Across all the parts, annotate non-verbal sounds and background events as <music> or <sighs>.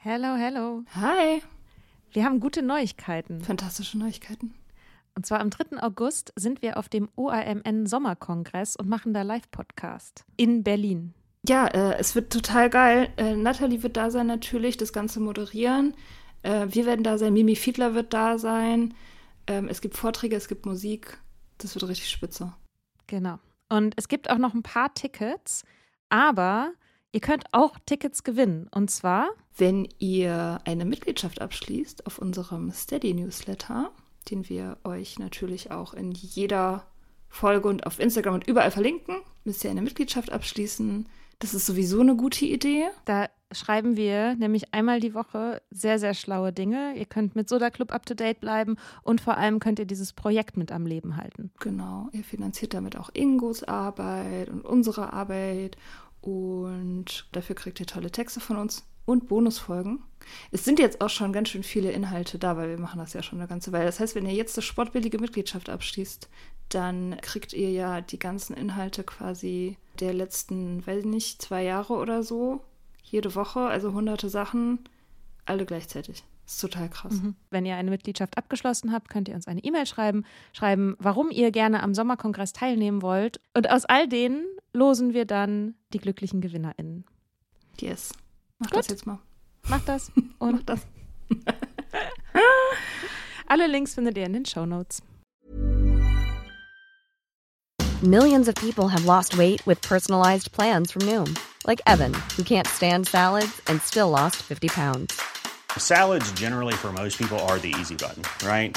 Hello, hello. Hi. Wir haben gute Neuigkeiten. Fantastische Neuigkeiten. Und zwar am 3. August sind wir auf dem OAMN Sommerkongress und machen da Live-Podcast in Berlin. Ja, äh, es wird total geil. Äh, Nathalie wird da sein natürlich, das Ganze moderieren. Äh, wir werden da sein, Mimi Fiedler wird da sein. Ähm, es gibt Vorträge, es gibt Musik. Das wird richtig spitze. Genau. Und es gibt auch noch ein paar Tickets, aber ihr könnt auch Tickets gewinnen. Und zwar, Wenn ihr eine Mitgliedschaft abschließt auf unserem Steady-Newsletter, den wir euch natürlich auch in jeder Folge und auf Instagram und überall verlinken, müsst ihr eine Mitgliedschaft abschließen. Das ist sowieso eine gute Idee. da schreiben wir nämlich einmal die Woche sehr, sehr schlaue Dinge. Ihr könnt mit Soda Club up to date bleiben und vor allem könnt ihr dieses Projekt mit am Leben halten. Genau, ihr finanziert damit auch Ingos Arbeit und unsere Arbeit und dafür kriegt ihr tolle Texte von uns und Bonusfolgen. Es sind jetzt auch schon ganz schön viele Inhalte da, weil wir machen das ja schon eine ganze Weile. Das heißt, wenn ihr jetzt eine sportbillige Mitgliedschaft abschließt, dann kriegt ihr ja die ganzen Inhalte quasi der letzten, weiß ich nicht, zwei Jahre oder so, jede Woche, also hunderte Sachen, alle gleichzeitig. Das ist total krass. Wenn ihr eine Mitgliedschaft abgeschlossen habt, könnt ihr uns eine E-Mail schreiben, schreiben, warum ihr gerne am Sommerkongress teilnehmen wollt. Und aus all denen losen wir dann die glücklichen GewinnerInnen. Yes. Mach Gut. das jetzt mal. Macht das <laughs> Mach und das. <laughs> alle Links findet ihr in den Show Notes. Millions of people have lost weight with personalized plans from Noom, like Evan, who can't stand salads and still lost 50 pounds. Salads, generally, for most people, are the easy button, right?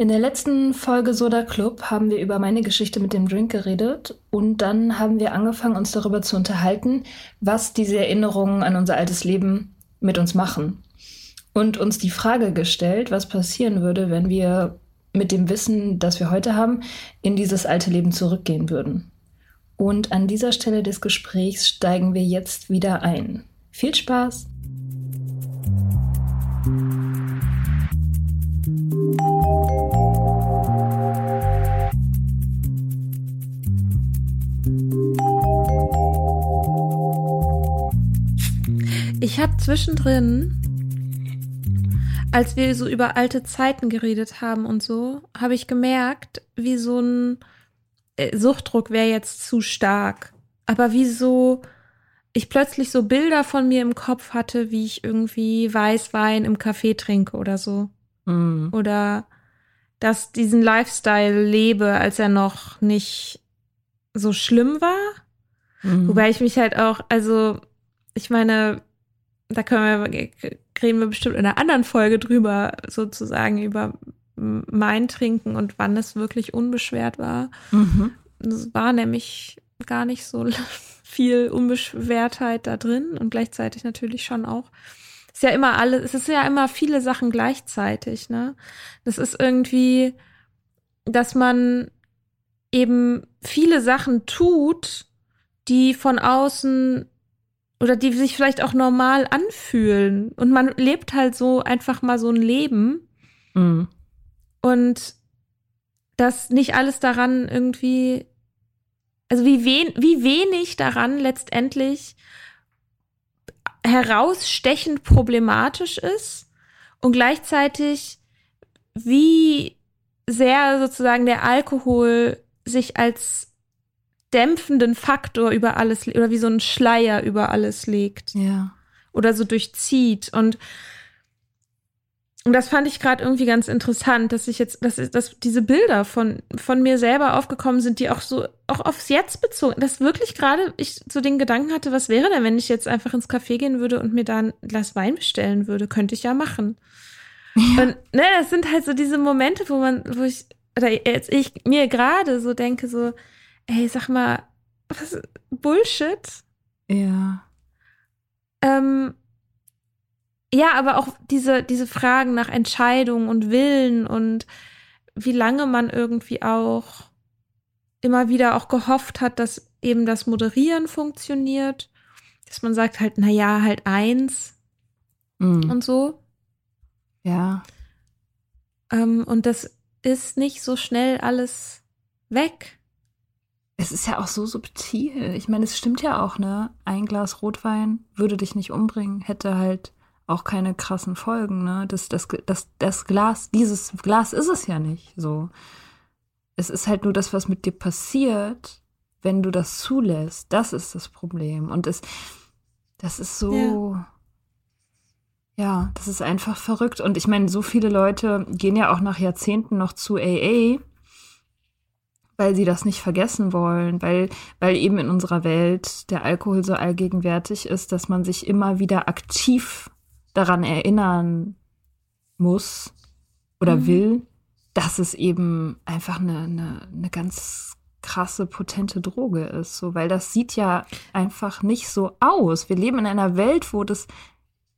In der letzten Folge Soda Club haben wir über meine Geschichte mit dem Drink geredet und dann haben wir angefangen, uns darüber zu unterhalten, was diese Erinnerungen an unser altes Leben mit uns machen. Und uns die Frage gestellt, was passieren würde, wenn wir mit dem Wissen, das wir heute haben, in dieses alte Leben zurückgehen würden. Und an dieser Stelle des Gesprächs steigen wir jetzt wieder ein. Viel Spaß! Ich habe zwischendrin, als wir so über alte Zeiten geredet haben und so, habe ich gemerkt, wie so ein äh, Suchtdruck wäre jetzt zu stark. Aber wie so ich plötzlich so Bilder von mir im Kopf hatte, wie ich irgendwie Weißwein im Café trinke oder so. Oder dass diesen Lifestyle lebe, als er noch nicht so schlimm war. Wobei ich mich halt auch, also ich meine, da können wir, reden wir bestimmt in einer anderen Folge drüber, sozusagen über mein Trinken und wann es wirklich unbeschwert war. Mhm. Es war nämlich gar nicht so <laughs> viel Unbeschwertheit da drin und gleichzeitig natürlich schon auch. Ist ja immer alles, es ist ja immer viele Sachen gleichzeitig, ne? Das ist irgendwie, dass man eben viele Sachen tut, die von außen oder die sich vielleicht auch normal anfühlen. Und man lebt halt so einfach mal so ein Leben Mhm. und dass nicht alles daran irgendwie, also wie, wen, wie wenig daran letztendlich herausstechend problematisch ist und gleichzeitig wie sehr sozusagen der Alkohol sich als dämpfenden Faktor über alles le- oder wie so ein Schleier über alles legt Ja. oder so durchzieht. Und, und das fand ich gerade irgendwie ganz interessant, dass ich jetzt, dass, dass diese Bilder von, von mir selber aufgekommen sind, die auch so, auch aufs Jetzt bezogen, dass wirklich gerade ich so den Gedanken hatte, was wäre denn, wenn ich jetzt einfach ins Café gehen würde und mir da ein Glas Wein bestellen würde? Könnte ich ja machen. Und ne, das sind halt so diese Momente, wo man, wo ich, oder jetzt ich mir gerade so denke, so, ey, sag mal, was Bullshit? Ja. Ähm, ja, aber auch diese, diese Fragen nach Entscheidung und Willen und wie lange man irgendwie auch immer wieder auch gehofft hat, dass eben das Moderieren funktioniert, dass man sagt halt, na ja, halt eins Mhm. und so. Ja. Ähm, und das ist nicht so schnell alles weg. Es ist ja auch so subtil. Ich meine, es stimmt ja auch, ne? Ein Glas Rotwein würde dich nicht umbringen, hätte halt auch keine krassen Folgen, ne? Das, das, das, das Glas, dieses Glas ist es ja nicht so. Es ist halt nur das, was mit dir passiert, wenn du das zulässt. Das ist das Problem. Und es, das ist so. Ja, das ist einfach verrückt. Und ich meine, so viele Leute gehen ja auch nach Jahrzehnten noch zu AA, weil sie das nicht vergessen wollen, weil, weil eben in unserer Welt der Alkohol so allgegenwärtig ist, dass man sich immer wieder aktiv daran erinnern muss oder Mhm. will, dass es eben einfach eine, eine, eine ganz krasse, potente Droge ist. So, weil das sieht ja einfach nicht so aus. Wir leben in einer Welt, wo das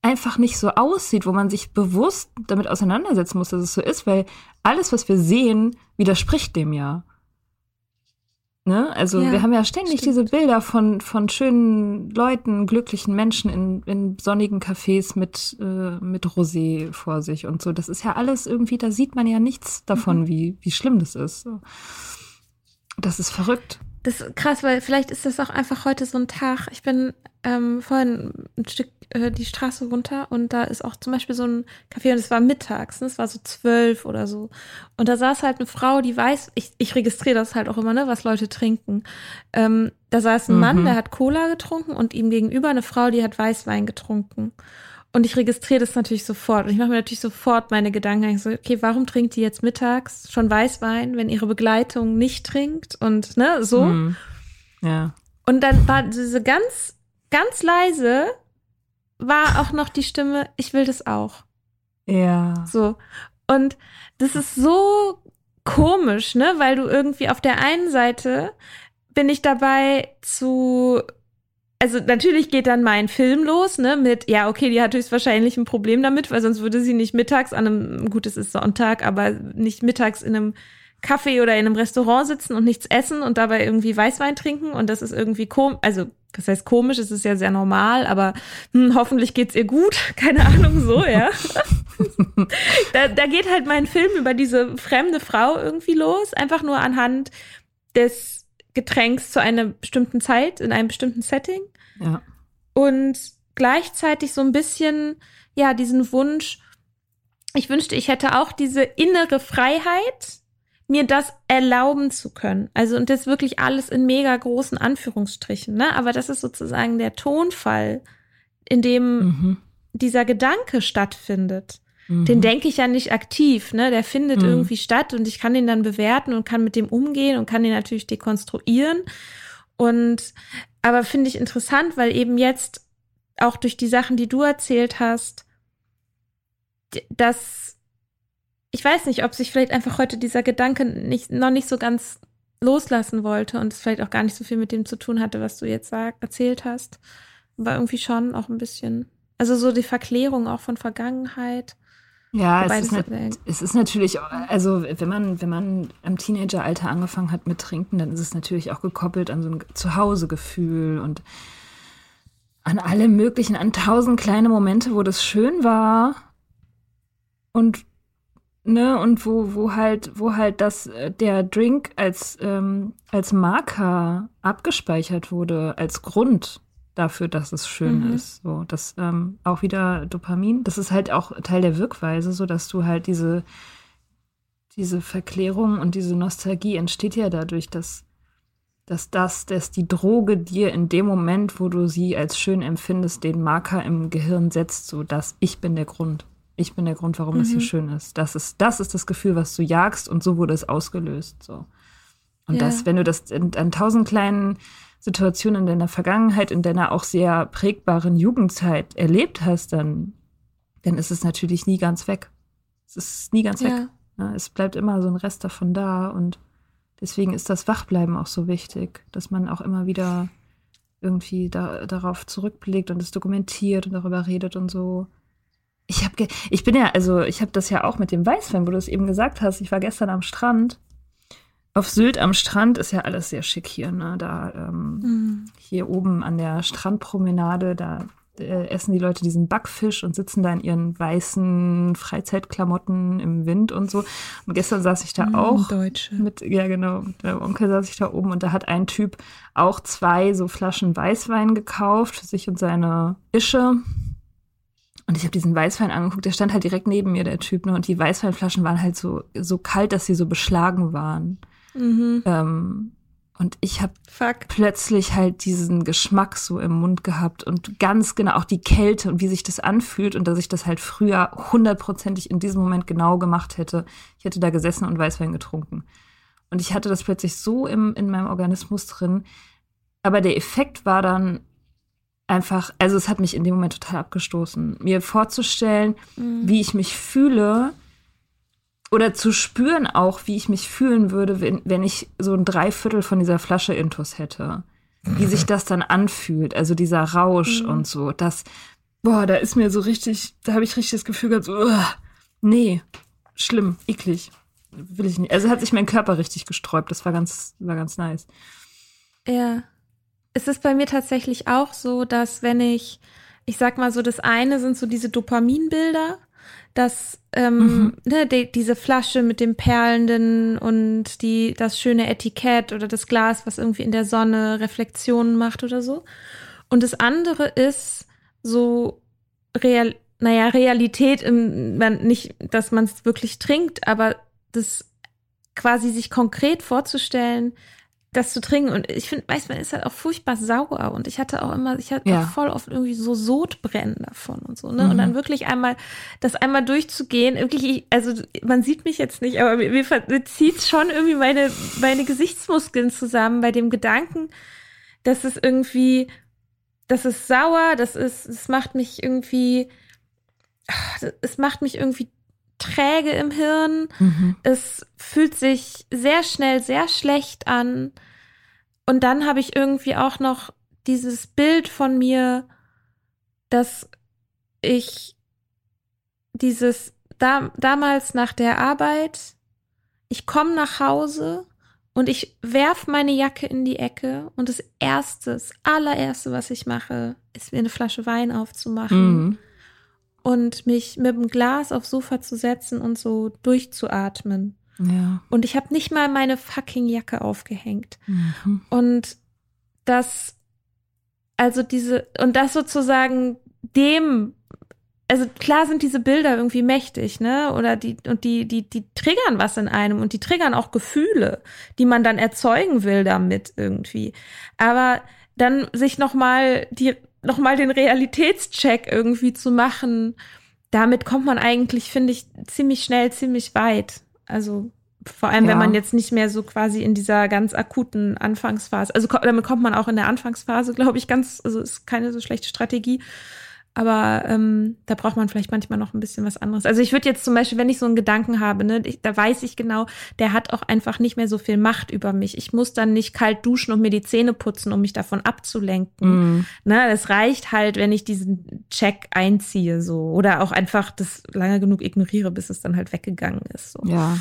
einfach nicht so aussieht, wo man sich bewusst damit auseinandersetzen muss, dass es so ist, weil alles, was wir sehen, widerspricht dem ja. Ne? Also Ja, wir haben ja ständig stimmt. diese Bilder von, von schönen Leuten, glücklichen Menschen in, in sonnigen Cafés mit, äh, mit Rosé vor sich und so. Das ist ja alles irgendwie, da sieht man ja nichts davon, wie, wie schlimm das ist. Das ist verrückt. Das ist krass, weil vielleicht ist das auch einfach heute so ein Tag. Ich bin ähm, vorhin ein Stück äh, die Straße runter und da ist auch zum Beispiel so ein Café und es war mittags, ne? es war so zwölf oder so. Und da saß halt eine Frau, die weiß, ich, ich registriere das halt auch immer, ne, was Leute trinken. Ähm, da saß ein Mann, Mhm. der hat Cola getrunken und ihm gegenüber eine Frau, die hat Weißwein getrunken. Und ich registriere das natürlich sofort. Und ich mache mir natürlich sofort meine Gedanken. Ich so, okay, warum trinkt die jetzt mittags schon Weißwein, wenn ihre Begleitung nicht trinkt? Und ne, so. Hm. Ja. Und dann war diese ganz, ganz leise, war auch noch die Stimme, ich will das auch. Ja. So. Und das ist so komisch, ne? Weil du irgendwie auf der einen Seite bin ich dabei zu. Also natürlich geht dann mein Film los, ne, mit, ja, okay, die hat höchstwahrscheinlich ein Problem damit, weil sonst würde sie nicht mittags an einem, gut, es ist Sonntag, aber nicht mittags in einem Café oder in einem Restaurant sitzen und nichts essen und dabei irgendwie Weißwein trinken und das ist irgendwie komisch, also das heißt komisch, es ist ja sehr normal, aber hm, hoffentlich geht's ihr gut, <laughs> keine Ahnung, so, ja. <laughs> da, da geht halt mein Film über diese fremde Frau irgendwie los, einfach nur anhand des Getränks zu einer bestimmten Zeit, in einem bestimmten Setting Ja. und gleichzeitig so ein bisschen, ja, diesen Wunsch, ich wünschte, ich hätte auch diese innere Freiheit, mir das erlauben zu können. Also, und das wirklich alles in mega großen Anführungsstrichen, ne? Aber das ist sozusagen der Tonfall, in dem Mhm. dieser Gedanke stattfindet. Mhm. Den denke ich ja nicht aktiv, ne? Der findet Mhm. irgendwie statt und ich kann den dann bewerten und kann mit dem umgehen und kann den natürlich dekonstruieren. Und aber finde ich interessant, weil eben jetzt auch durch die Sachen, die du erzählt hast, dass ich weiß nicht, ob sich vielleicht einfach heute dieser Gedanke nicht, noch nicht so ganz loslassen wollte und es vielleicht auch gar nicht so viel mit dem zu tun hatte, was du jetzt sag, erzählt hast. Aber irgendwie schon auch ein bisschen. Also so die Verklärung auch von Vergangenheit. Ja, es ist, es ist natürlich, also wenn man, wenn man im Teenageralter angefangen hat mit Trinken, dann ist es natürlich auch gekoppelt an so ein Zuhausegefühl und an alle möglichen, an tausend kleine Momente, wo das schön war und ne und wo wo halt wo halt das äh, der Drink als ähm, als Marker abgespeichert wurde als Grund dafür, dass es schön Mhm. ist. So, das ähm, auch wieder Dopamin. Das ist halt auch Teil der Wirkweise, so dass du halt diese diese Verklärung und diese Nostalgie entsteht ja dadurch, dass dass das, dass die Droge dir in dem Moment, wo du sie als schön empfindest, den Marker im Gehirn setzt, so dass ich bin der Grund. Ich bin der Grund, warum das hier Mhm. schön ist. Das ist, das ist das Gefühl, was du jagst und so wurde es ausgelöst. So. Und Ja. das, wenn du das in, an tausend kleinen Situationen in deiner Vergangenheit, in deiner auch sehr prägbaren Jugendzeit erlebt hast, dann, dann ist es natürlich nie ganz weg. Es ist nie ganz weg. Ja. Ja, es bleibt immer so ein Rest davon da und deswegen ist das Wachbleiben auch so wichtig, dass man auch immer wieder irgendwie da, darauf zurückblickt und es dokumentiert und darüber redet und so. Ich habe, ich bin ja, also ich habe das ja auch mit dem Weißwein, wo du es eben gesagt hast. Ich war gestern am Strand auf Sylt am Strand ist ja alles sehr schick hier, ne? Da ähm, mhm. hier oben an der Strandpromenade, da äh, essen die Leute diesen Backfisch und sitzen da in ihren weißen Freizeitklamotten im Wind und so. Und gestern saß ich da mhm, auch Deutsche. mit, ja genau, mit meinem Onkel saß ich da oben und da hat ein Typ auch zwei so Flaschen Weißwein gekauft für sich und seine Ische. Und ich habe diesen Weißwein angeguckt, der stand halt direkt neben mir, der Typ, ne? Und die Weißweinflaschen waren halt so, so kalt, dass sie so beschlagen waren. Mhm. Ähm, und ich habe plötzlich halt diesen Geschmack so im Mund gehabt und ganz genau auch die Kälte und wie sich das anfühlt und dass ich das halt früher hundertprozentig in diesem Moment genau gemacht hätte. Ich hätte da gesessen und Weißwein getrunken. Und ich hatte das plötzlich so im, in meinem Organismus drin. Aber der Effekt war dann einfach, also es hat mich in dem Moment total abgestoßen, mir vorzustellen, mhm. wie ich mich fühle, oder zu spüren auch, wie ich mich fühlen würde, wenn, wenn ich so ein Dreiviertel von dieser Flasche Intus hätte. Wie sich <laughs> das dann anfühlt, also dieser Rausch mhm. und so. Das, boah, da ist mir so richtig, da habe ich richtig das Gefühl gehabt, so, uh, nee, schlimm, eklig. Will ich nicht. Also hat sich mein Körper richtig gesträubt. Das war ganz, war ganz nice. Ja. Es ist bei mir tatsächlich auch so, dass wenn ich, ich sag mal so, das eine sind so diese Dopaminbilder dass ähm, mhm. ne, die, diese Flasche mit dem perlenden und die das schöne Etikett oder das Glas, was irgendwie in der Sonne Reflexionen macht oder so. Und das andere ist so real, naja, Realität im, man, nicht, dass man es wirklich trinkt, aber das quasi sich konkret vorzustellen, das zu trinken. Und ich finde, manchmal ist halt auch furchtbar sauer. Und ich hatte auch immer, ich hatte ja. auch voll oft irgendwie so Sodbrennen davon und so, ne? Mhm. Und dann wirklich einmal, das einmal durchzugehen, wirklich, also man sieht mich jetzt nicht, aber mir, mir zieht schon irgendwie meine, meine Gesichtsmuskeln zusammen bei dem Gedanken, dass es irgendwie, das ist sauer, das ist, es macht mich irgendwie, es macht mich irgendwie träge im Hirn. Mhm. Es fühlt sich sehr schnell sehr schlecht an. Und dann habe ich irgendwie auch noch dieses Bild von mir, dass ich dieses da, damals nach der Arbeit, ich komme nach Hause und ich werf meine Jacke in die Ecke und das erste, das allererste, was ich mache, ist mir eine Flasche Wein aufzumachen. Mhm und mich mit dem Glas aufs Sofa zu setzen und so durchzuatmen. Ja. Und ich habe nicht mal meine fucking Jacke aufgehängt. Mhm. Und das, also diese, und das sozusagen dem, also klar sind diese Bilder irgendwie mächtig, ne? Oder die, und die, die, die triggern was in einem und die triggern auch Gefühle, die man dann erzeugen will damit irgendwie. Aber dann sich nochmal die nochmal den Realitätscheck irgendwie zu machen, damit kommt man eigentlich, finde ich, ziemlich schnell, ziemlich weit. Also vor allem, ja. wenn man jetzt nicht mehr so quasi in dieser ganz akuten Anfangsphase, also damit kommt man auch in der Anfangsphase, glaube ich, ganz, also ist keine so schlechte Strategie. Aber ähm, da braucht man vielleicht manchmal noch ein bisschen was anderes. Also ich würde jetzt zum Beispiel, wenn ich so einen Gedanken habe, ne, ich, da weiß ich genau, der hat auch einfach nicht mehr so viel Macht über mich. Ich muss dann nicht kalt duschen und mir die Zähne putzen, um mich davon abzulenken. Mm. Ne, es reicht halt, wenn ich diesen Check einziehe, so oder auch einfach das lange genug ignoriere, bis es dann halt weggegangen ist. So. Ja,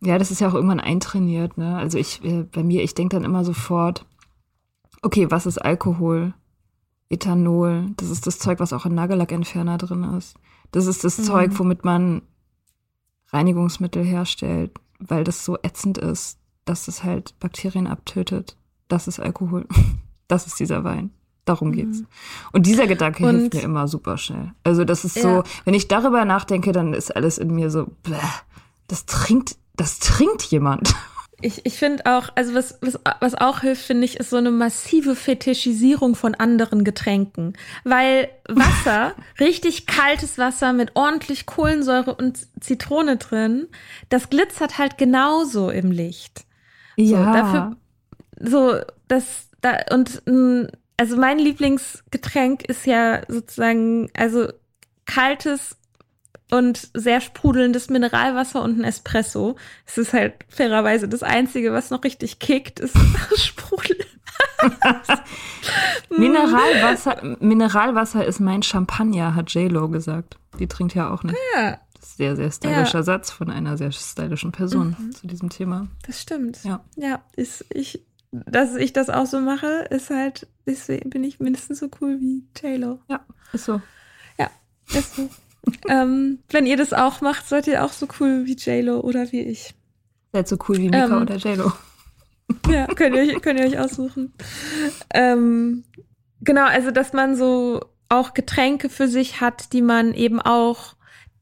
ja, das ist ja auch irgendwann eintrainiert. Ne? Also ich, äh, bei mir, ich denke dann immer sofort, okay, was ist Alkohol? Ethanol. Das ist das Zeug, was auch in Nagellackentferner drin ist. Das ist das mhm. Zeug, womit man Reinigungsmittel herstellt, weil das so ätzend ist, dass es halt Bakterien abtötet. Das ist Alkohol. <laughs> Das ist dieser Wein. Darum mhm. geht's. Mhm. Und dieser Gedanke Und, hilft mir immer super schnell. Also das ist so, wenn ich darüber nachdenke, dann ist alles in mir so, bläh, das trinkt, das trinkt jemand. <laughs> Ich, ich finde auch, also was, was, was auch hilft, finde ich, ist so eine massive Fetischisierung von anderen Getränken. Weil Wasser, <laughs> richtig kaltes Wasser mit ordentlich Kohlensäure und Zitrone drin, das glitzert halt genauso im Licht. Ja. So, dafür, so, das, da, und, also mein Lieblingsgetränk ist ja sozusagen, also kaltes und sehr sprudelndes Mineralwasser und ein Espresso. Es ist halt fairerweise das Einzige, was noch richtig kickt, ist <laughs> Sprudel. <laughs> Mineralwasser, Mineralwasser ist mein Champagner, hat J-Lo gesagt. Die trinkt ja auch nicht. Ja, Sehr, sehr stylischer ja. Satz von einer sehr stylischen Person mhm. zu diesem Thema. Das stimmt. Ja. Ja, ist, ich, dass ich das auch so mache, ist halt, ist, bin ich mindestens so cool wie Taylor. Ja, ist so. Ja, ist so. <laughs> ähm, wenn ihr das auch macht, seid ihr auch so cool wie JLo oder wie ich. Seid so cool wie Mika ähm, oder JLo. <laughs> Ja, könnt ihr euch, könnt ihr euch aussuchen. Ähm, genau, also dass man so auch Getränke für sich hat, die man eben auch,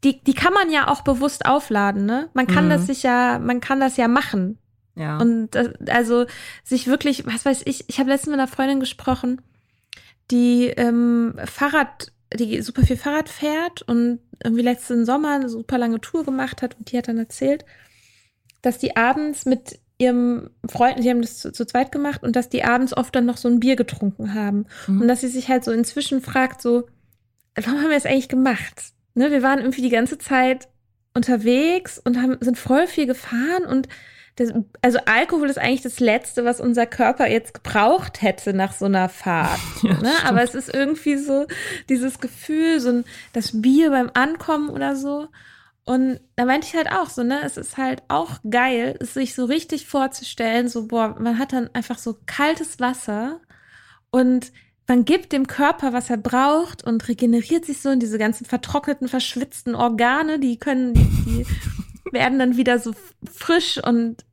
die, die kann man ja auch bewusst aufladen, ne? Man kann mhm. das sich ja, man kann das ja machen. Ja. Und das, also sich wirklich, was weiß ich, ich habe letztens mit einer Freundin gesprochen, die ähm, Fahrrad, die super viel Fahrrad fährt und irgendwie letzten Sommer eine super lange Tour gemacht hat und die hat dann erzählt, dass die abends mit ihrem Freund, die haben das zu, zu, zweit gemacht und dass die abends oft dann noch so ein Bier getrunken haben. Mhm. Und dass sie sich halt so inzwischen fragt, so, warum haben wir das eigentlich gemacht? Ne, wir waren irgendwie die ganze Zeit unterwegs und haben, sind voll viel gefahren und das, also Alkohol ist eigentlich das Letzte, was unser Körper jetzt gebraucht hätte nach so einer Fahrt. <laughs> Ja, ne? Aber es ist irgendwie so dieses Gefühl, so ein, das Bier beim Ankommen oder so. Und da meinte ich halt auch so, ne, es ist halt auch geil, es sich so richtig vorzustellen, so, boah, man hat dann einfach so kaltes Wasser und man gibt dem Körper, was er braucht und regeneriert sich so in diese ganzen vertrockneten, verschwitzten Organe, die können, die, die werden dann wieder so frisch und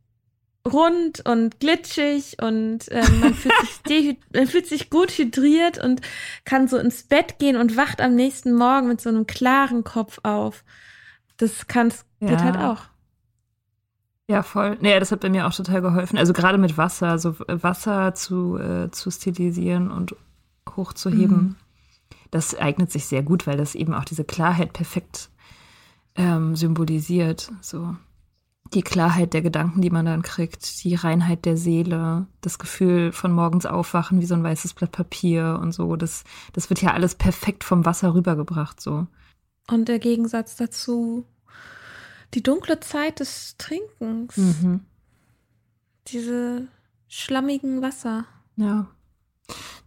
rund und glitschig und äh, man, fühlt sich <laughs> man fühlt sich gut hydriert und kann so ins Bett gehen und wacht am nächsten Morgen mit so einem klaren Kopf auf. Das kann's, ja. geht halt auch. Ja, voll. Naja, das hat bei mir auch total geholfen. Also gerade mit Wasser, so Wasser zu, äh, zu stilisieren und hochzuheben, mhm. das eignet sich sehr gut, weil das eben auch diese Klarheit perfekt ähm, symbolisiert. So die Klarheit der Gedanken, die man dann kriegt, die Reinheit der Seele, das Gefühl von morgens aufwachen wie so ein weißes Blatt Papier und so. Das, das wird ja alles perfekt vom Wasser rübergebracht. So. Und der Gegensatz dazu, die dunkle Zeit des Trinkens. Mhm. Diese schlammigen Wasser. Ja.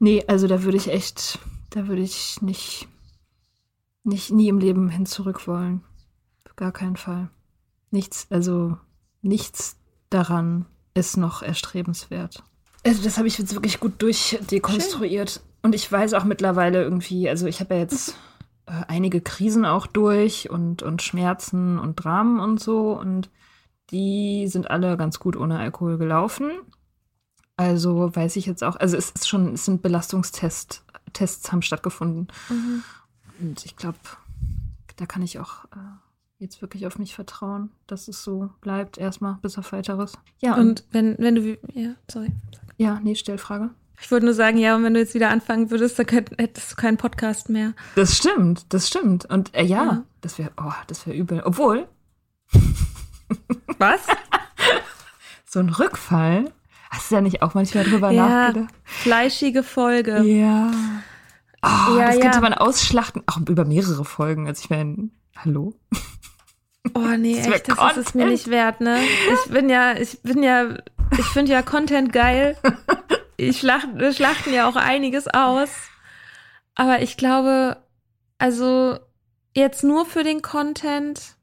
Nee, also da würde ich echt, da würde ich nicht, nicht nie im Leben hin zurück wollen. Auf gar keinen Fall. Nichts, also nichts daran ist noch erstrebenswert. Also das habe ich jetzt wirklich gut durchdekonstruiert. Schön. Und ich weiß auch mittlerweile irgendwie, also ich habe ja jetzt äh, einige Krisen auch durch und, und Schmerzen und Dramen und so. Und die sind alle ganz gut ohne Alkohol gelaufen. Also weiß ich jetzt auch, also es ist schon, es sind Belastungstests, Tests haben stattgefunden. Mhm. Und ich glaube, da kann ich auch äh, jetzt wirklich auf mich vertrauen, dass es so bleibt, erstmal bis auf weiteres. Ja. Und, und wenn, wenn du, ja, sorry. Ja, nee, Stellfrage. Ich wollte nur sagen, ja, und wenn du jetzt wieder anfangen würdest, dann könnt, hättest du keinen Podcast mehr. Das stimmt, das stimmt. Und äh, ja, ja, das wäre, oh, das wäre übel. Obwohl. Was? <laughs> so ein Rückfall. Hast du ja nicht auch manchmal drüber ja, nachgedacht? Fleischige Folge. Ja. Oh, ja, das könnte man ausschlachten, auch über mehrere Folgen. Also ich meine, hallo? Oh nee, das echt, das ist es mir nicht wert, ne? Ich bin ja, ich bin ja, ich finde ja Content geil. Ich schlacht, wir schlachten ja auch einiges aus. Aber ich glaube, also jetzt nur für den Content,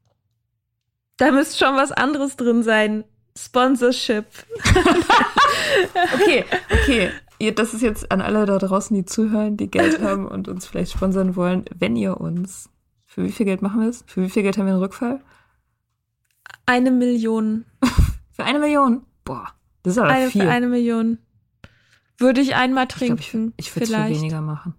da müsste schon was anderes drin sein. Sponsorship. <laughs> okay, okay. Das ist jetzt an alle da draußen, die zuhören, die Geld haben und uns vielleicht sponsern wollen. Wenn ihr uns, für wie viel Geld machen wir es? Für wie viel Geld haben wir einen Rückfall? Eine Million. <laughs> für eine Million? Boah, das ist aber eine, viel. Für eine Million. Würde ich einmal trinken. Ich, glaub, ich, ich würde es für weniger machen.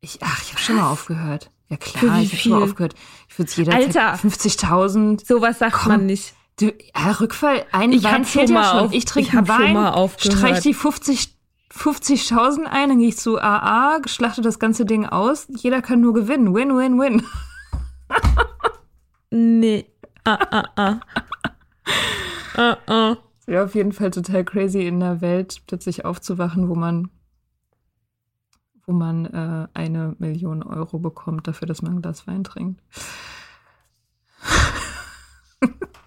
Ich, ach, ich habe schon mal aufgehört. Ja klar, ich habe schon mal aufgehört. Ich würde es jederzeit 50.000. Sowas sagt Komm, man nicht. Du, ja, Rückfall, ein ich Wein zählt ja schon. Auf, ich trinke einen Wein, streich die 50 50.000 ein, dann gehe ich zu AA, schlachte das ganze Ding aus. Jeder kann nur gewinnen. Win, win, win. nee. Ah, ah, ah. ah, ah. Wäre auf jeden Fall total crazy in der Welt plötzlich aufzuwachen, wo man wo man äh, eine Million Euro bekommt dafür, dass man ein Glas Wein trinkt.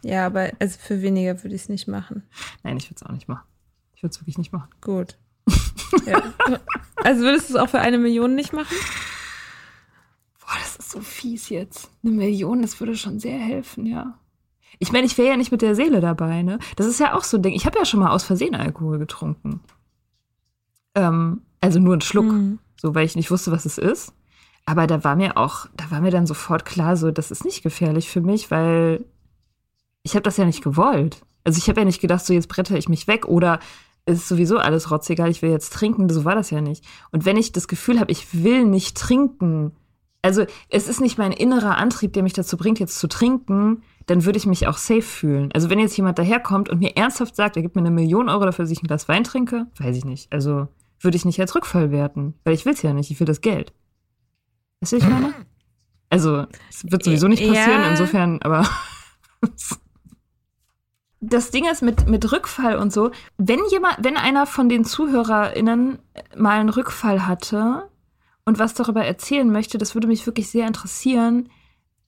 Ja, aber also für weniger würde ich es nicht machen. Nein, ich würde es auch nicht machen. Ich würde es wirklich nicht machen. Gut. Ja. Also würdest du es auch für eine Million nicht machen? Boah, das ist so fies jetzt. Eine Million, das würde schon sehr helfen, ja. Ich meine, ich wäre ja nicht mit der Seele dabei, ne? Das ist ja auch so ein Ding. Ich habe ja schon mal aus Versehen Alkohol getrunken. Ähm, also nur einen Schluck, mhm. so weil ich nicht wusste, was es ist. Aber da war mir auch, da war mir dann sofort klar, so, das ist nicht gefährlich für mich, weil ich habe das ja nicht gewollt. Also ich habe ja nicht gedacht, so jetzt bretter ich mich weg oder ist sowieso alles rotzegal, ich will jetzt trinken. So war das ja nicht. Und wenn ich das Gefühl habe, ich will nicht trinken, also es ist nicht mein innerer Antrieb, der mich dazu bringt, jetzt zu trinken, dann würde ich mich auch safe fühlen. Also wenn jetzt jemand daherkommt und mir ernsthaft sagt, er gibt mir eine Million Euro dafür, dass ich ein Glas Wein trinke, weiß ich nicht. Also würde ich nicht als Rückfall werten, weil ich will es ja nicht, ich will das Geld. Weißt du, was ich meine? Also, es wird sowieso nicht passieren, ja. insofern, aber. <laughs> das Ding ist mit, mit Rückfall und so, wenn jemand, wenn einer von den ZuhörerInnen mal einen Rückfall hatte und was darüber erzählen möchte, das würde mich wirklich sehr interessieren,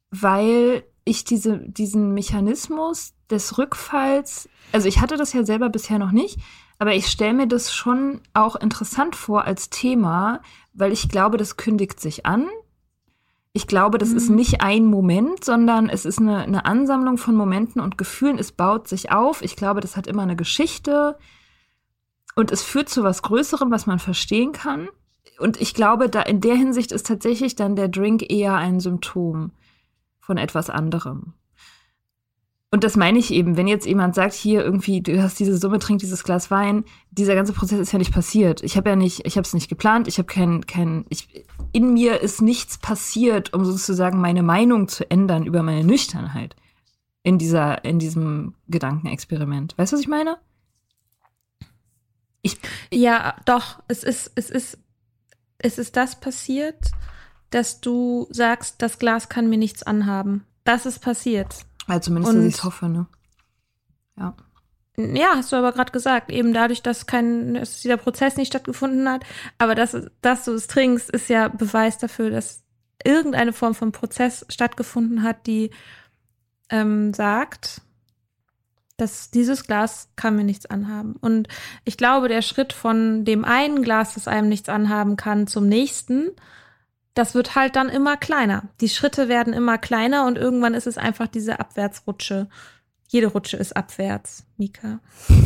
weil ich diese, diesen Mechanismus des Rückfalls, also ich hatte das ja selber bisher noch nicht, aber ich stelle mir das schon auch interessant vor als Thema, weil ich glaube, das kündigt sich an. Ich glaube, das mhm. ist nicht ein Moment, sondern es ist eine, eine Ansammlung von Momenten und Gefühlen. Es baut sich auf. Ich glaube, das hat immer eine Geschichte und es führt zu was Größerem, was man verstehen kann. Und ich glaube, da in der Hinsicht ist tatsächlich dann der Drink eher ein Symptom von etwas anderem. Und das meine ich eben, wenn jetzt jemand sagt, hier irgendwie, du hast diese Summe, trink dieses Glas Wein, dieser ganze Prozess ist ja nicht passiert. Ich habe ja nicht, ich habe es nicht geplant, ich habe kein, kein, ich, in mir ist nichts passiert, um sozusagen meine Meinung zu ändern über meine Nüchternheit in dieser, in diesem Gedankenexperiment. Weißt du, was ich meine? Ich, ja, doch, es ist, es ist, es ist das passiert, dass du sagst, das Glas kann mir nichts anhaben. Das ist passiert. Also zumindest, dass ich es hoffe, ne? Ja. Ja, hast du aber gerade gesagt, eben dadurch, dass kein, dass dieser Prozess nicht stattgefunden hat, aber dass, dass du es trinkst, ist ja Beweis dafür, dass irgendeine Form von Prozess stattgefunden hat, die ähm, sagt, dass dieses Glas kann mir nichts anhaben. Und ich glaube, der Schritt von dem einen Glas, das einem nichts anhaben kann, zum nächsten, das wird halt dann immer kleiner. Die Schritte werden immer kleiner und irgendwann ist es einfach diese Abwärtsrutsche. Jede Rutsche ist abwärts, Mika. <laughs>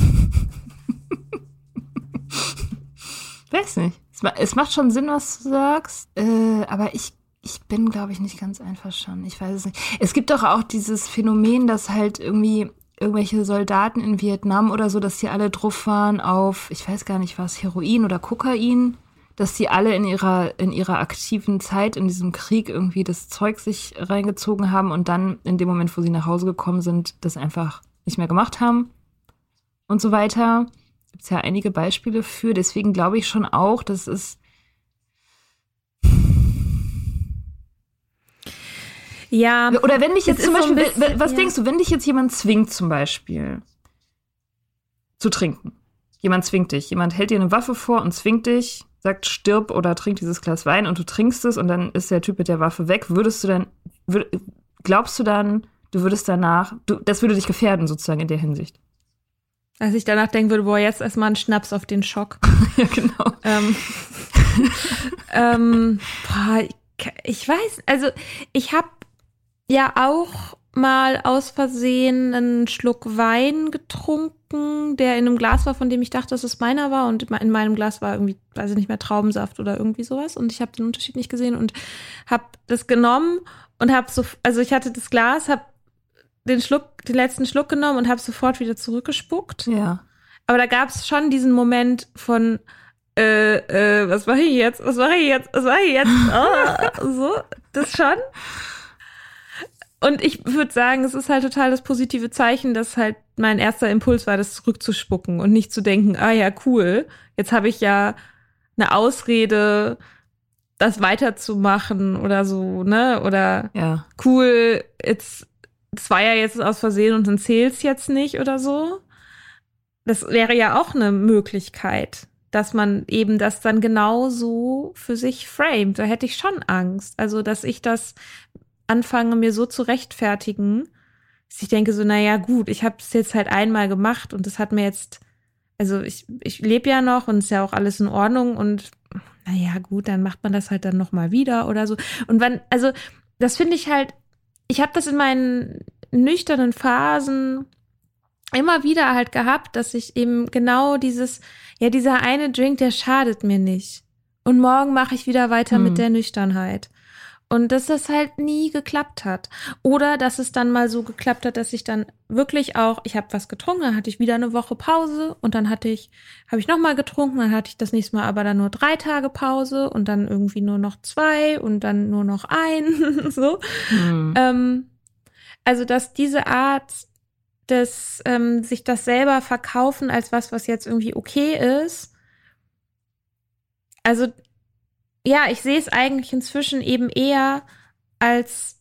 Weiß nicht. Es macht schon Sinn, was du sagst, äh, aber ich, ich bin, glaube ich, nicht ganz einverstanden. Ich weiß es nicht. Es gibt doch auch dieses Phänomen, dass halt irgendwie irgendwelche Soldaten in Vietnam oder so, dass die alle drauf waren auf, ich weiß gar nicht was, Heroin oder Kokain dass sie alle in ihrer, in ihrer aktiven Zeit in diesem Krieg irgendwie das Zeug sich reingezogen haben und dann in dem Moment, wo sie nach Hause gekommen sind, das einfach nicht mehr gemacht haben und so weiter. Gibt es ja einige Beispiele für. Deswegen glaube ich schon auch, dass es Ja. Oder wenn dich jetzt zum Beispiel, so bisschen, was ja. denkst du, wenn dich jetzt jemand zwingt, zum Beispiel zu trinken? Jemand zwingt dich, jemand hält dir eine Waffe vor und zwingt dich, sagt, stirb oder trink dieses Glas Wein und du trinkst es und dann ist der Typ mit der Waffe weg, würdest du dann, würd, glaubst du dann, du würdest danach, du, das würde dich gefährden sozusagen in der Hinsicht? Als ich danach denken würde, boah, jetzt erstmal einen Schnaps auf den Schock. <laughs> ja, genau. Ähm, <laughs> ähm, boah, ich, ich weiß, also ich habe ja auch mal aus Versehen einen Schluck Wein getrunken, der in einem Glas war, von dem ich dachte, dass es meiner war. Und in meinem Glas war irgendwie, weiß ich nicht mehr, Traubensaft oder irgendwie sowas. Und ich habe den Unterschied nicht gesehen und habe das genommen und habe so, also ich hatte das Glas, habe den Schluck, den letzten Schluck genommen und habe sofort wieder zurückgespuckt. Ja. Aber da gab es schon diesen Moment von, äh, äh, was mache ich jetzt? Was mache ich jetzt? Was mache ich jetzt? <laughs> Oh, so, das schon. Und ich würde sagen, es ist halt total das positive Zeichen, dass halt mein erster Impuls war, das zurückzuspucken und nicht zu denken, ah ja, cool, jetzt habe ich ja eine Ausrede, das weiterzumachen oder so, ne? Oder ja. cool, jetzt, das war ja jetzt aus Versehen und dann zählt's jetzt nicht oder so. Das wäre ja auch eine Möglichkeit, dass man eben das dann genauso für sich framet. Da hätte ich schon Angst. Also, dass ich das anfange, mir so zu rechtfertigen, dass ich denke so, naja, gut, ich habe es jetzt halt einmal gemacht und das hat mir jetzt, also ich, ich lebe ja noch und ist ja auch alles in Ordnung und naja, gut, dann macht man das halt dann nochmal wieder oder so. Und wann, also das finde ich halt, ich habe das in meinen nüchternen Phasen immer wieder halt gehabt, dass ich eben genau dieses, ja, dieser eine Drink, der schadet mir nicht. Und morgen mache ich wieder weiter hm. mit der Nüchternheit. Und dass das halt nie geklappt hat. Oder dass es dann mal so geklappt hat, dass ich dann wirklich auch, ich habe was getrunken, dann hatte ich wieder eine Woche Pause und dann hatte ich, habe ich nochmal getrunken, dann hatte ich das nächste Mal aber dann nur drei Tage Pause und dann irgendwie nur noch zwei und dann nur noch ein. <laughs> so. Mhm. Ähm, also, dass diese Art des ähm, sich das selber verkaufen als was, was jetzt irgendwie okay ist. Also ja, ich sehe es eigentlich inzwischen eben eher als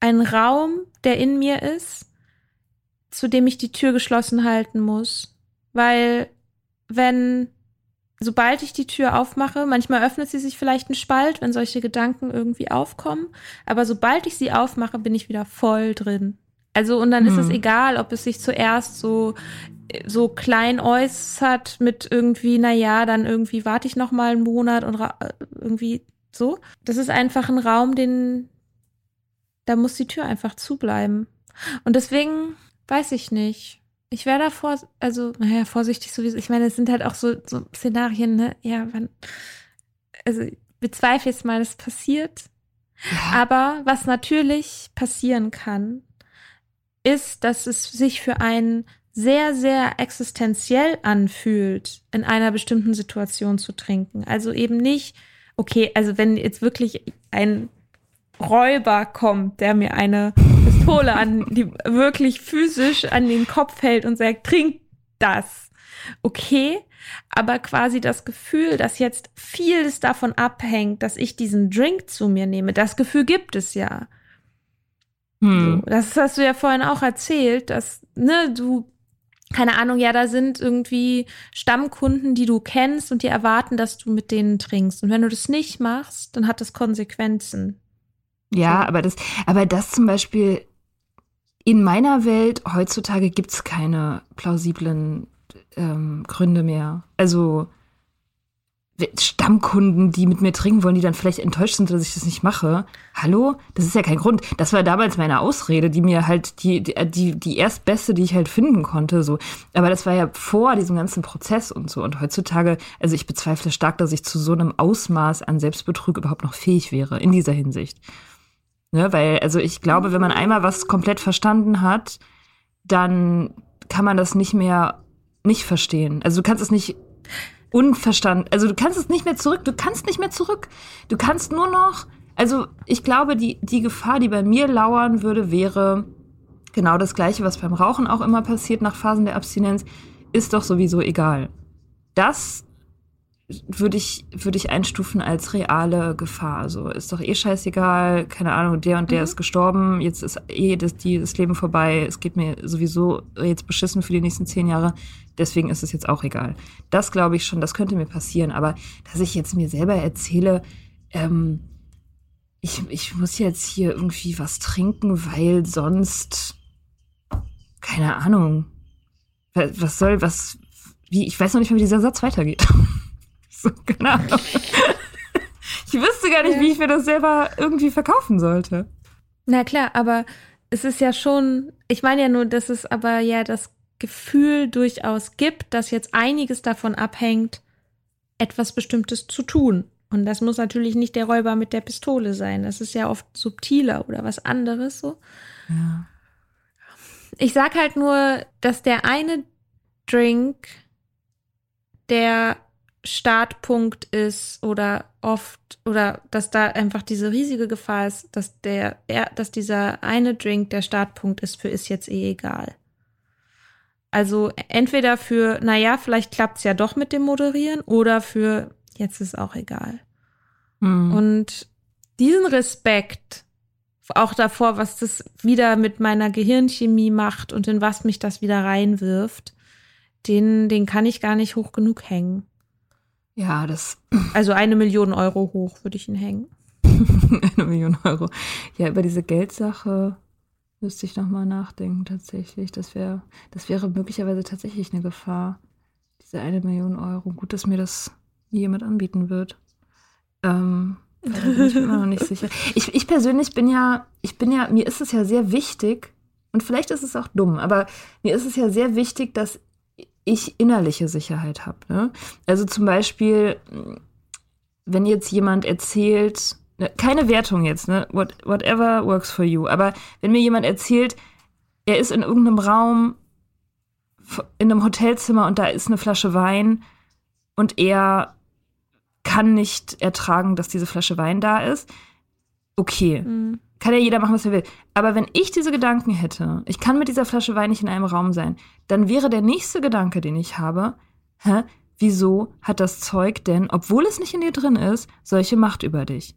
ein Raum, der in mir ist, zu dem ich die Tür geschlossen halten muss. Weil wenn, sobald ich die Tür aufmache, manchmal öffnet sie sich vielleicht ein Spalt, wenn solche Gedanken irgendwie aufkommen, aber sobald ich sie aufmache, bin ich wieder voll drin. Also, und dann hm. ist es hm. egal, ob es sich zuerst so so klein äußert mit irgendwie, na ja, dann irgendwie warte ich noch mal einen Monat und irgendwie so. Das ist einfach ein Raum, den da muss die Tür einfach zubleiben. Und deswegen weiß ich nicht. Ich wäre davor, also, naja, vorsichtig sowieso. Ich meine, es sind halt auch so, so Szenarien, ne? Ja, wann, also, ich bezweifle jetzt mal, das passiert. Ja. Aber was natürlich passieren kann, ist, dass es sich für einen sehr, sehr existenziell anfühlt, in einer bestimmten Situation zu trinken. Also eben nicht, okay, also wenn jetzt wirklich ein Räuber kommt, der mir eine Pistole an die wirklich physisch an den Kopf hält und sagt, trink das. Okay, aber quasi das Gefühl, dass jetzt vieles davon abhängt, dass ich diesen Drink zu mir nehme, das Gefühl gibt es ja. Hm. So, das hast du ja vorhin auch erzählt, dass ne, du keine Ahnung, ja, da sind irgendwie Stammkunden, die du kennst und die erwarten, dass du mit denen trinkst. Und wenn du das nicht machst, dann hat das Konsequenzen. Ja, so. aber das, aber das zum Beispiel in meiner Welt heutzutage gibt's keine plausiblen ähm, Gründe mehr. Also Stammkunden, die mit mir trinken wollen, die dann vielleicht enttäuscht sind, dass ich das nicht mache. Hallo? Das ist ja kein Grund. Das war damals meine Ausrede, die mir halt die, die, die erstbeste, die ich halt finden konnte, so. Aber das war ja vor diesem ganzen Prozess und so. Und heutzutage, also ich bezweifle stark, dass ich zu so einem Ausmaß an Selbstbetrug überhaupt noch fähig wäre, in dieser Hinsicht. Ne, weil, also ich glaube, wenn man einmal was komplett verstanden hat, dann kann man das nicht mehr nicht verstehen. Also du kannst es nicht unverstanden. Also du kannst es nicht mehr zurück. Du kannst nicht mehr zurück. Du kannst nur noch. Also ich glaube, die, die Gefahr, die bei mir lauern würde, wäre genau das Gleiche, was beim Rauchen auch immer passiert nach Phasen der Abstinenz, ist doch sowieso egal. Das würde ich, würde ich einstufen als reale Gefahr. Also ist doch eh scheißegal, keine Ahnung, der und der mhm. ist gestorben, jetzt ist eh das, die, das Leben vorbei, es geht mir sowieso jetzt beschissen für die nächsten zehn Jahre, deswegen ist es jetzt auch egal. Das glaube ich schon, das könnte mir passieren, aber dass ich jetzt mir selber erzähle, ähm, ich, ich muss jetzt hier irgendwie was trinken, weil sonst, keine Ahnung, was soll, was, wie, ich weiß noch nicht mehr, wie dieser Satz weitergeht. <laughs> so, keine Ahnung. ich wüsste gar nicht, ja. wie ich mir das selber irgendwie verkaufen sollte. Na klar, aber es ist ja schon, ich meine ja nur, dass es aber ja das Gefühl durchaus gibt, dass jetzt einiges davon abhängt, etwas Bestimmtes zu tun. Und das muss natürlich nicht der Räuber mit der Pistole sein. Das ist ja oft subtiler oder was anderes so. Ja. Ich sag halt nur, dass der eine Drink, der Startpunkt ist oder oft oder dass da einfach diese riesige Gefahr ist, dass der, dass dieser eine Drink der Startpunkt ist für ist jetzt eh egal. Also entweder für, naja, vielleicht klappt's ja doch mit dem Moderieren oder für jetzt ist auch egal. Mhm. Und diesen Respekt auch davor, was das wieder mit meiner Gehirnchemie macht und in was mich das wieder reinwirft, den, den kann ich gar nicht hoch genug hängen. Ja, das. <laughs> Also eine Million Euro hoch würde ich ihn hängen. eine Million Euro. Ja, über diese Geldsache müsste ich nochmal nachdenken, tatsächlich. Das wäre, das wäre möglicherweise tatsächlich eine Gefahr. Diese eine Million Euro. Gut, dass mir das jemand anbieten wird. Ähm, bin ich mir immer noch nicht sicher. Ich, ich persönlich bin ja, ich bin ja, mir ist es ja sehr wichtig, und vielleicht ist es auch dumm, aber mir ist es ja sehr wichtig, dass ich innerliche Sicherheit habe. Ne? Also zum Beispiel, wenn jetzt jemand erzählt, ne, keine Wertung jetzt, ne? What, whatever works for you, aber wenn mir jemand erzählt, er ist in irgendeinem Raum, in einem Hotelzimmer und da ist eine Flasche Wein und er kann nicht ertragen, dass diese Flasche Wein da ist. Okay. Mhm. Kann ja jeder machen, was er will. Aber wenn ich diese Gedanken hätte, ich kann mit dieser Flasche Wein nicht in einem Raum sein, dann wäre der nächste Gedanke, den ich habe, hä, wieso hat das Zeug denn, obwohl es nicht in dir drin ist, solche Macht über dich?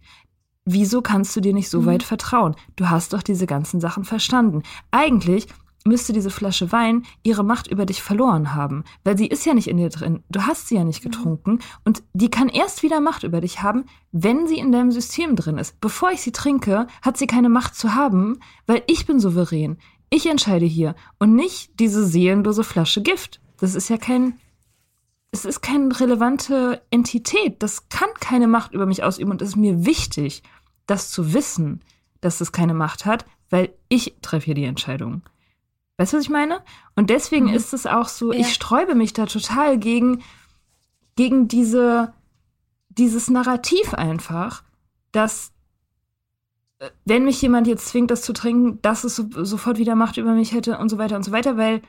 Wieso kannst du dir nicht so mhm. weit vertrauen? Du hast doch diese ganzen Sachen verstanden. Eigentlich müsste diese Flasche Wein ihre Macht über dich verloren haben, weil sie ist ja nicht in dir drin. Du hast sie ja nicht getrunken und die kann erst wieder Macht über dich haben, wenn sie in deinem System drin ist. Bevor ich sie trinke, hat sie keine Macht zu haben, weil ich bin souverän. Ich entscheide hier und nicht diese seelenlose Flasche Gift. Das ist ja kein es ist keine relevante Entität. Das kann keine Macht über mich ausüben und es ist mir wichtig, das zu wissen, dass es keine Macht hat, weil ich treffe hier die Entscheidung. Weißt du, was ich meine? Und deswegen mhm. ist es auch so, ja. ich sträube mich da total gegen, gegen diese, dieses Narrativ einfach, dass äh, wenn mich jemand jetzt zwingt, das zu trinken, dass es so, sofort wieder Macht über mich hätte und so weiter und so weiter, weil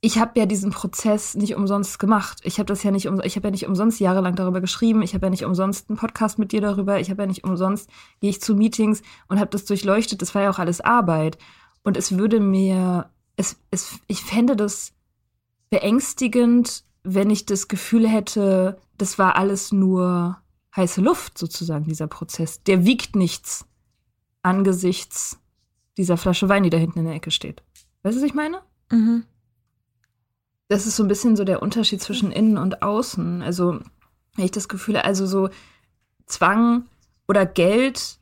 ich habe ja diesen Prozess nicht umsonst gemacht. Ich habe das ja nicht, um, ich habe ja nicht umsonst jahrelang darüber geschrieben. Ich habe ja nicht umsonst einen Podcast mit dir darüber. Ich habe ja nicht umsonst gehe ich zu Meetings und habe das durchleuchtet. Das war ja auch alles Arbeit. Und es würde mir, es, es, ich fände das beängstigend, wenn ich das Gefühl hätte, das war alles nur heiße Luft sozusagen, dieser Prozess. Der wiegt nichts angesichts dieser Flasche Wein, die da hinten in der Ecke steht. Weißt du, was ich meine? Mhm. Das ist so ein bisschen so der Unterschied zwischen innen und außen. Also, wenn ich das Gefühl, also so Zwang oder Geld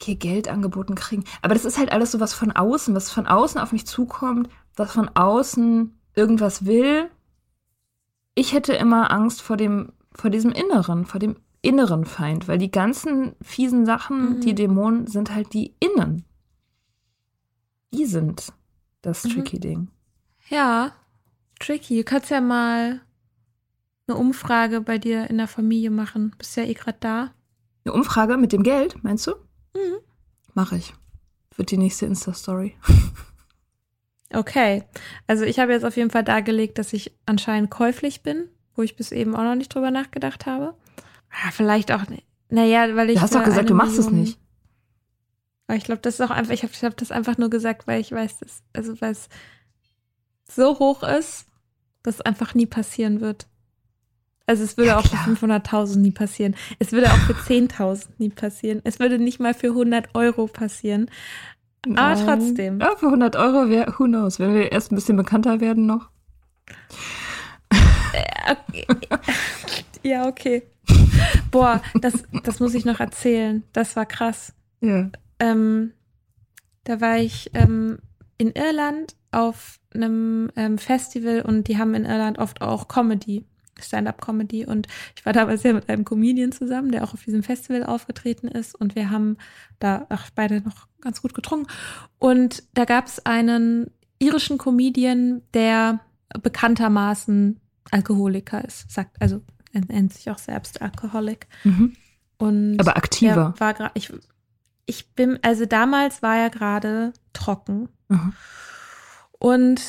okay, Geld angeboten kriegen. Aber das ist halt alles so was von außen, was von außen auf mich zukommt, was von außen irgendwas will. Ich hätte immer Angst vor dem, vor diesem Inneren, vor dem inneren Feind, weil die ganzen fiesen Sachen, mhm. die Dämonen, sind halt die Innen. Die sind das mhm. tricky Ding. Ja, tricky. Du kannst ja mal eine Umfrage bei dir in der Familie machen. Bist ja eh gerade da. Eine Umfrage mit dem Geld, meinst du? Mhm. Mache ich. Wird die nächste Insta-Story. Okay. Also ich habe jetzt auf jeden Fall dargelegt, dass ich anscheinend käuflich bin, wo ich bis eben auch noch nicht drüber nachgedacht habe. Ja, vielleicht auch, naja, weil ich. Du hast doch gesagt, du machst Million, es nicht. Aber ich glaube, das ist auch einfach, ich habe hab das einfach nur gesagt, weil ich weiß, dass, also weil es so hoch ist, dass es einfach nie passieren wird. Also es würde ja, auch klar. für 500.000 nie passieren. Es würde auch für <sighs> 10.000 nie passieren. Es würde nicht mal für 100 Euro passieren. Nein. Aber trotzdem. Ja, für 100 Euro wäre, who knows, wenn wir erst ein bisschen bekannter werden noch. Äh, okay. <laughs> ja, okay. Boah, das, das muss ich noch erzählen. Das war krass. Ja. Ähm, da war ich ähm, in Irland auf einem ähm, Festival und die haben in Irland oft auch Comedy. Stand-up-Comedy und ich war damals ja mit einem Comedian zusammen, der auch auf diesem Festival aufgetreten ist und wir haben da ach, beide noch ganz gut getrunken und da gab es einen irischen Comedian, der bekanntermaßen Alkoholiker ist, sagt also er nennt sich auch selbst Alkoholik. Mhm. Und aber aktiver. War ich ich bin also damals war er gerade trocken. Mhm. Und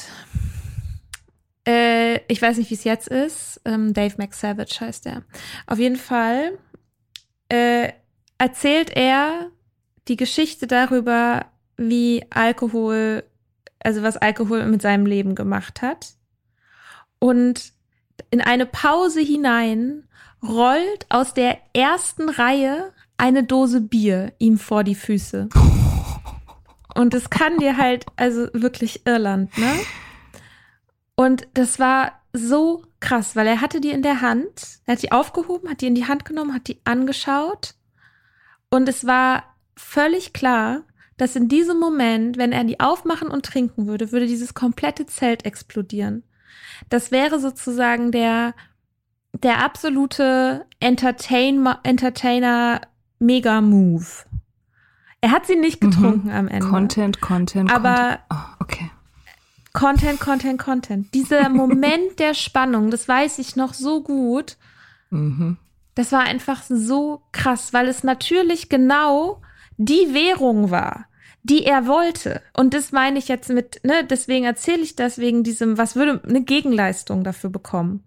äh, ich weiß nicht, wie es jetzt ist. Ähm, Dave McSavage heißt er. Auf jeden Fall äh, erzählt er die Geschichte darüber, wie Alkohol, also was Alkohol mit seinem Leben gemacht hat. Und in eine Pause hinein rollt aus der ersten Reihe eine Dose Bier ihm vor die Füße. <laughs> Und es kann dir halt, also wirklich Irland, ne? Und das war so krass, weil er hatte die in der Hand, er hat die aufgehoben, hat die in die Hand genommen, hat die angeschaut und es war völlig klar, dass in diesem Moment, wenn er die aufmachen und trinken würde, würde dieses komplette Zelt explodieren. Das wäre sozusagen der der absolute Entertain Entertainer Mega Move. Er hat sie nicht getrunken mhm. am Ende. Content, Content, aber Content. Oh, okay. Content, Content, Content. Dieser <laughs> Moment der Spannung, das weiß ich noch so gut. Mhm. Das war einfach so krass, weil es natürlich genau die Währung war, die er wollte. Und das meine ich jetzt mit, ne, deswegen erzähle ich das wegen diesem, was würde eine Gegenleistung dafür bekommen.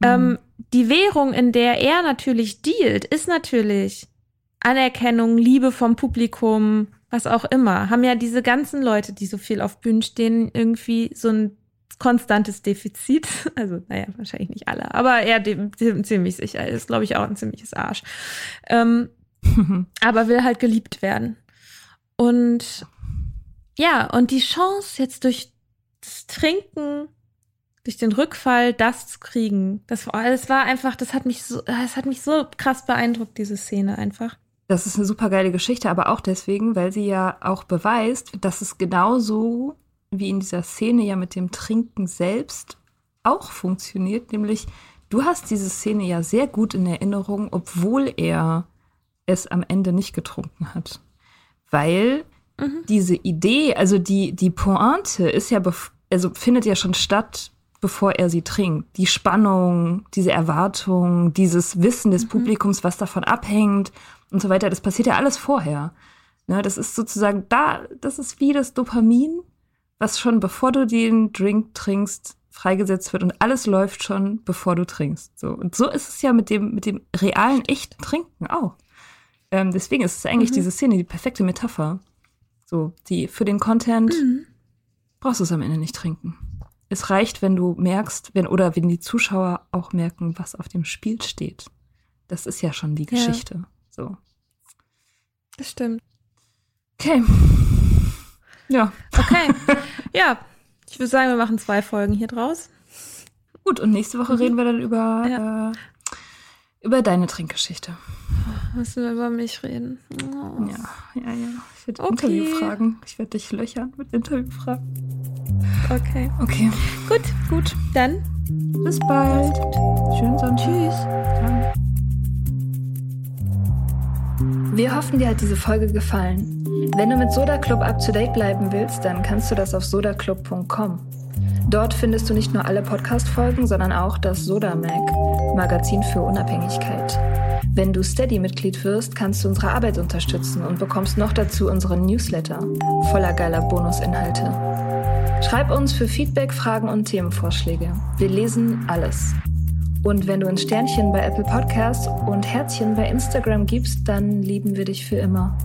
Mhm. Ähm, die Währung, in der er natürlich dealt, ist natürlich Anerkennung, Liebe vom Publikum, was auch immer. Haben ja diese ganzen Leute, die so viel auf Bühnen stehen, irgendwie so ein konstantes Defizit. <laughs> Also, naja, wahrscheinlich nicht alle, aber er ziemlich sicher. Ist, glaube ich, auch ein ziemliches Arsch. Ähm, <laughs> aber will halt geliebt werden. Und ja, und die Chance jetzt durch das Trinken, durch den Rückfall, das zu kriegen, das, das war einfach, das hat mich so, das hat mich so krass beeindruckt, diese Szene einfach. Das ist eine super geile Geschichte, aber auch deswegen, weil sie ja auch beweist, dass es genauso wie in dieser Szene ja mit dem Trinken selbst auch funktioniert, nämlich du hast diese Szene ja sehr gut in Erinnerung, obwohl er es am Ende nicht getrunken hat. Weil mhm. diese Idee, also die, die Pointe ist ja, also findet ja schon statt, bevor er sie trinkt. Die Spannung, diese Erwartung, dieses Wissen des mhm. Publikums, was davon abhängt und so weiter, das passiert ja alles vorher. Ne, das ist sozusagen da, das ist wie das Dopamin, was schon bevor du den Drink trinkst, freigesetzt wird und alles läuft schon, bevor du trinkst. So. Und so ist es ja mit dem, mit dem realen, echten Trinken auch. Ähm, deswegen ist es eigentlich mhm. diese Szene die perfekte Metapher. So, die für den Content mhm. brauchst du es am Ende nicht trinken. Es reicht, wenn du merkst, wenn oder wenn die Zuschauer auch merken, was auf dem Spiel steht. Das ist ja schon die Geschichte. Ja. So. Das stimmt. Okay. <laughs> Ja. Okay. <laughs> ja. Ich würde sagen, wir machen zwei Folgen hier draus. Gut, und nächste Woche mhm. reden wir dann über, ja. äh, über deine Trinkgeschichte. Müssen wir über mich reden? Oh. Ja, ja, ja. Ich werde okay. Interviewfragen. Ich werde dich löchern mit Interviewfragen. Okay. Okay. Gut, gut. Dann bis bald. Schönen Sonntag. Tschüss. Wir hoffen, dir hat diese Folge gefallen. Wenn du mit Soda Club up to date bleiben willst, dann kannst du das auf sodaclub.com. Dort findest du nicht nur alle Podcast-Folgen, sondern auch das Soda Mag, Magazin für Unabhängigkeit. Wenn du Steady-Mitglied wirst, kannst du unsere Arbeit unterstützen und bekommst noch dazu unseren Newsletter voller geiler Bonusinhalte. Schreib uns für Feedback, Fragen und Themenvorschläge. Wir lesen alles. Und wenn du ein Sternchen bei Apple Podcasts und Herzchen bei Instagram gibst, dann lieben wir dich für immer.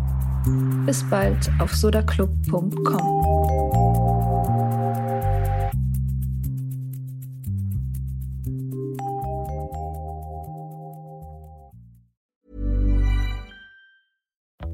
Bis bald auf sodaclub.com.